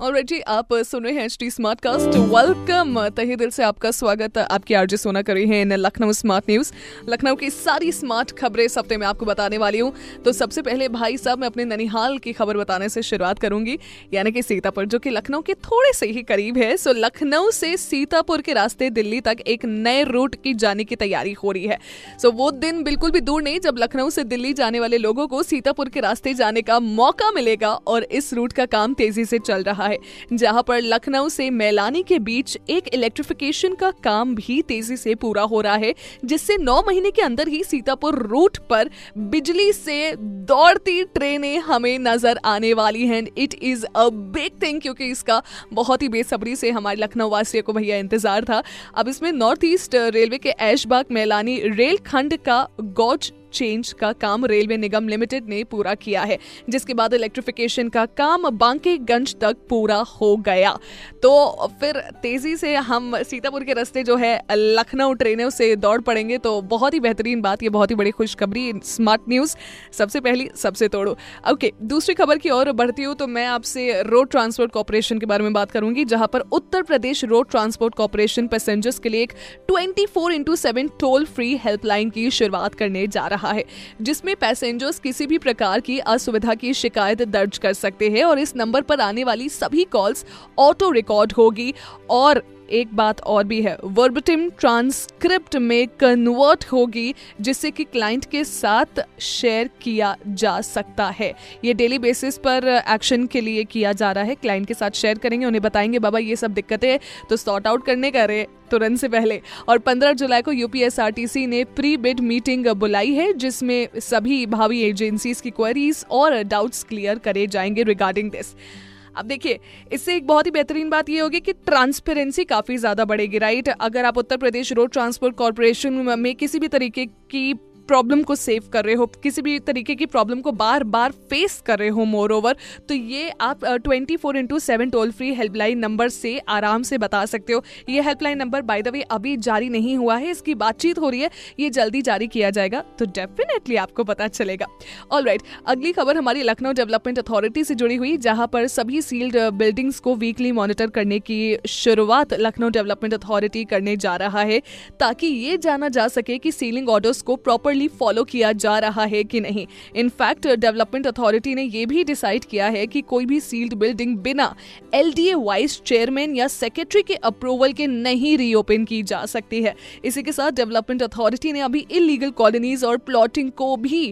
और जी, आप सुन रहे हैं H T smart cast welcome तहे दिल से आपका स्वागत. आपकी आरजे सोना करी है in Lucknow smart news Lucknow की सारी स्मार्ट खबरें इस हफ़्ते में आपको बताने वाली हूँ. तो सबसे पहले भाई साहब, मैं अपने ननिहाल की खबर बताने से शुरुआत करूँगी. यानी कि सीतापुर, जो कि लखनऊ के थोड़े से ही करीब है. सो लखनऊ से सीतापुर के रास्ते दिल्ली तक एक नए रूट की जाने की तैयारी हो रही है. सो वो दिन बिल्कुल भी दूर नहीं. जब लखनऊ से दिल्ली जाने वाले लोगों को सीतापुर के रास्ते जाने का मौका मिलेगा और इस रूट का काम तेज़ी से चल रहा है है। जहाँ पर लखनऊ से मैलानी के बीच एक इलेक्ट्रिफिकेशन का काम भी तेज़ी से पूरा हो रहा है, जिससे नौ महीने के अंदर ही सीतापुर रूट पर बिजली से दौड़ती ट्रेनें हमें नज़र आने वाली हैं। It is a big thing क्योंकि इसका बहुत ही बेसब्री से हमारे लखनऊ वासियों को भैया इंतज़ार था। अब इसमें नॉर्थ ईस्ट रेलवे के ऐशबाग मैलानी रेल खंड का गौज चेंज का काम रेलवे निगम लिमिटेड ने पूरा किया है, जिसके बाद इलेक्ट्रिफिकेशन का काम बांकेगंज तक पूरा हो गया। तो फिर तेज़ी से हम सीतापुर के रास्ते जो है, लखनऊ ट्रेनों से दौड़ पड़ेंगे तो बहुत ही बेहतरीन बात, ये बहुत ही बड़ी खुशखबरी स्मार्ट न्यूज़ सबसे पहली, सबसे तोड़ो। ओके दूसरी खबर की ओर बढ़ती हूँ तो मैं आपसे रोड ट्रांसपोर्ट कॉरपोरेशन के बारे में बात करूँगी, जहाँ पर Uttar Pradesh road transport corporation passengers के लिए एक twenty four into seven toll free helpline की शुरुआत करने जा रहा रहा है, जिसमें पैसेंजर्स किसी भी प्रकार की असुविधा की शिकायत दर्ज कर सकते हैं और इस नंबर पर आने वाली सभी कॉल्स ऑटो रिकॉर्ड होगी और एक बात और भी है। वर्बटिम ट्रांसक्रिप्ट में कन्वर्ट होगी, जिससे कि क्लाइंट के साथ शेयर किया जा सकता है। ये डेली बेसिस पर एक्शन के लिए किया जा रहा है। क्लाइंट के साथ शेयर करेंगे, उन्हें बताएँगे, बाबा, ये सब दिक्कतें तो सॉर्ट आउट करने का रहे तुरंत से पहले। और 15 जुलाई को यूपीएसआरटीसी ने प्री बिड मीटिंग बुलाई है, जिसमें सभी भावी एजेंसीज की क्वेरीज और डाउट्स क्लियर करे जाएँगे रिगार्डिंग दिस अब देखिए, इससे एक बहुत ही बेहतरीन बात ये होगी कि ट्रांसपेरेंसी काफ़ी ज़्यादा बढ़ेगी, राइट? अगर आप Uttar Pradesh road transport corporation में किसी भी तरीके की प्रॉब्लम को सेव कर रहे हो, किसी भी तरीके की प्रॉब्लम को बार बार फेस कर रहे हो मोर ओवर तो ये आप twenty four into seven toll free helpline number से आराम से बता सकते हो। ये helpline number by the way अभी जारी नहीं हुआ है, इसकी बातचीत हो रही है, ये जल्दी जारी किया जाएगा तो डेफिनेटली आपको पता चलेगा। ऑल राइट अगली खबर हमारी लखनऊ डेवलपमेंट अथॉरिटी से जुड़ी हुई, जहाँ पर सभी सील्ड बिल्डिंग्स को वीकली मॉनिटर करने की शुरुआत लखनऊ डेवलपमेंट अथॉरिटी करने जा रहा है, ताकि ये जाना जा सके कि सीलिंग ऑर्डर्स को प्रॉपर प्रॉपरली फॉलो किया जा रहा है कि नहीं। इनफैक्ट डेवलपमेंट अथॉरिटी ने यह भी डिसाइड किया है कि कोई भी सील्ड बिल्डिंग बिना एल वाइस चेयरमैन या सेक्रेटरी के अप्रूवल के नहीं रीओपन की जा सकती है। इसी के साथ डेवलपमेंट अथॉरिटी ने अभी इलीगल कॉलोनीज और प्लॉटिंग को भी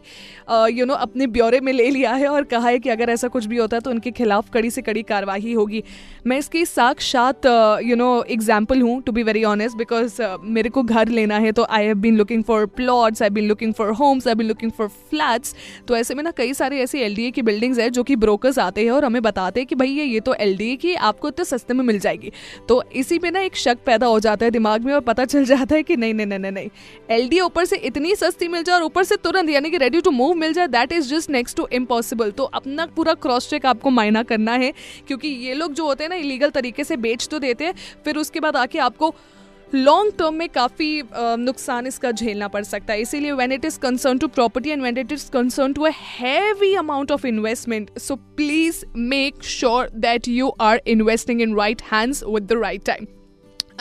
यू नो अपने ब्यौरे में ले लिया है और कहा है कि अगर ऐसा कुछ भी होता है तो उनके खिलाफ कड़ी से कड़ी कार्रवाई होगी। मैं इसकी साक्षात यू नो एग्ज़ाम्पल हूँ to be very honest because मेरे को घर लेना है तो I have been looking for plots I been looking for homes I be looking for flats तो ऐसे में ना कई सारे ऐसे एल की बिल्डिंग्स है जो कि ब्रोकर्स आते हैं और हमें बताते हैं कि भाई ये तो एल की आपको इतने सस्ते में मिल जाएगी। तो इसी पे ना एक शक पैदा हो जाता है दिमाग में और पता चल जाता है कि नहीं नहीं नहीं नहीं एल ऊपर से इतनी सस्ती मिल जाए और ऊपर से तुरंत यानी कि रेडी टू मूव मिल जाए that is just next to impossible तो अपना पूरा क्रॉस चेक आपको मायना करना है, क्योंकि ये लोग जो होते हैं ना इलीगल तरीके से बेच तो देते हैं, फिर उसके बाद आके आपको लॉन्ग टर्म में काफ़ी नुकसान इसका झेलना पड़ सकता है। इसीलिए when it is concern to property and when it is concern to a heavy amount of investment so please make sure that you are investing in right hands with the right time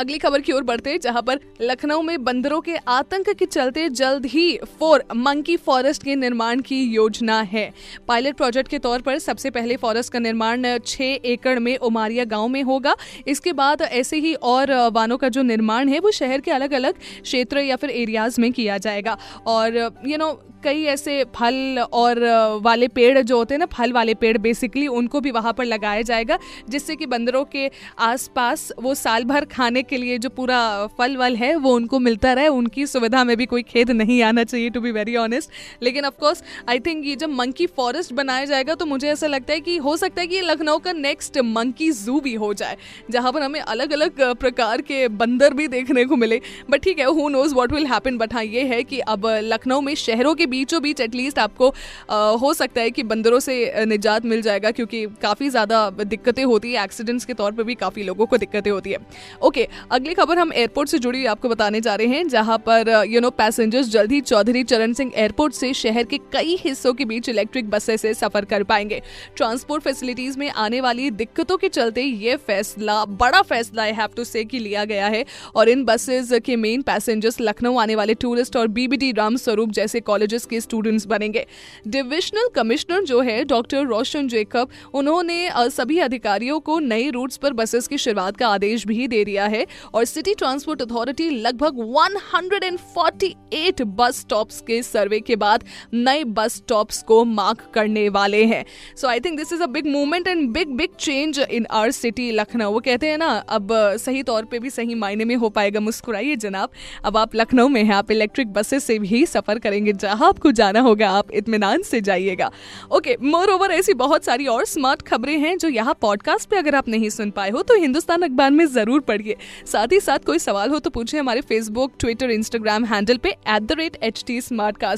अगली खबर की ओर बढ़ते हैं, जहाँ पर लखनऊ में बंदरों के आतंक के चलते जल्द ही फोर मंकी फॉरेस्ट के निर्माण की योजना है। पायलट प्रोजेक्ट के तौर पर सबसे पहले फॉरेस्ट का निर्माण छह एकड़ में उमारिया गाँव में होगा। इसके बाद ऐसे ही और वानों का जो निर्माण है, वो शहर के अलग अलग क्षेत्र या फिर एरियाज़ में किया जाएगा। और यू नो कई ऐसे फल और वाले पेड़ जो होते हैं ना, फल वाले पेड़ बेसिकली उनको भी वहाँ पर लगाया जाएगा, जिससे कि बंदरों के आसपास वो साल भर खाने के लिए जो पूरा फल वल है, वो उनको मिलता रहे। उनकी सुविधा में भी कोई खेद नहीं आना चाहिए टू बी वेरी ऑनेस्ट लेकिन ऑफकोर्स आई थिंक ये जब मंकी फॉरेस्ट बनाया जाएगा तो मुझे ऐसा लगता है कि, हो सकता है कि लखनऊ का नेक्स्ट मंकी जू भी हो जाए, जहाँ पर हमें अलग अलग प्रकार के बंदर भी देखने को मिले। बट ठीक है who knows what will happen but हाँ ये है कि अब लखनऊ में शहरों के बीचों बीच एटलीस्ट आपको आ, हो सकता है कि बंदरों से निजात मिल जाएगा क्योंकि काफ़ी ज़्यादा दिक्कतें होती है एक्सीडेंट्स के तौर पर भी काफ़ी लोगों को दिक्कतें होती है। ओके अगली खबर हम एयरपोर्ट से जुड़ी आपको बताने जा रहे हैं जहाँ पर यू नो पैसेंजर्स जल्द ही चौधरी चरण सिंह एयरपोर्ट से शहर के कई हिस्सों के बीच इलेक्ट्रिक बसेस से सफ़र कर पाएँगे। ट्रांसपोर्ट फैसिलिटीज़ में आने वाली दिक्कतों के चलते ये फैसला बड़ा फैसला आई हैव टू से कि लिया गया है। और इन बसेस के मेन पैसेंजर्स लखनऊ आने वाले टूरिस्ट और बीबीटी राम स्वरूप जैसे कॉलेजेस के स्टूडेंट्स बनेंगे। डिविजनल कमिश्नर जो है डॉक्टर रोशन जेकब उन्होंने सभी अधिकारियों को नए रूट्स पर बसेस की शुरुआत का आदेश भी दे दिया है और सिटी ट्रांसपोर्ट अथॉरिटी लगभग 148 बस स्टॉप्स के सर्वे के बाद नए बस स्टॉप्स को मार्क करने वाले हैं। So I think this is a big movement and big big change in our city Lucknow वो कहते हैं ना, अब सही तौर पे भी सही मायने में हो पाएगा मुस्कुराइए जनाब। अब आप लखनऊ में हैं, आप इलेक्ट्रिक बसेस से भी सफ़र करेंगे। जहाँ आपको जाना होगा, आप इतमान से जाइएगा। ओके मोर ओवर ऐसी बहुत सारी और स्मार्ट खबरें हैं जो यहाँ पॉडकास्ट पे अगर आप नहीं सुन पाए हो तो हिंदुस्तान अखबार में ज़रूर पढ़िए। साथ ही साथ कोई सवाल हो तो पूछे हमारे फेसबुक ट्विटर इंस्टाग्राम हैंडल पे एट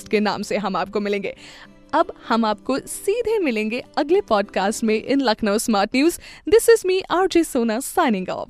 के नाम से हम आपको मिलेंगे। अब हम आपको सीधे मिलेंगे अगले पॉडकास्ट में in Lucknow smart news this is me R J Sona signing off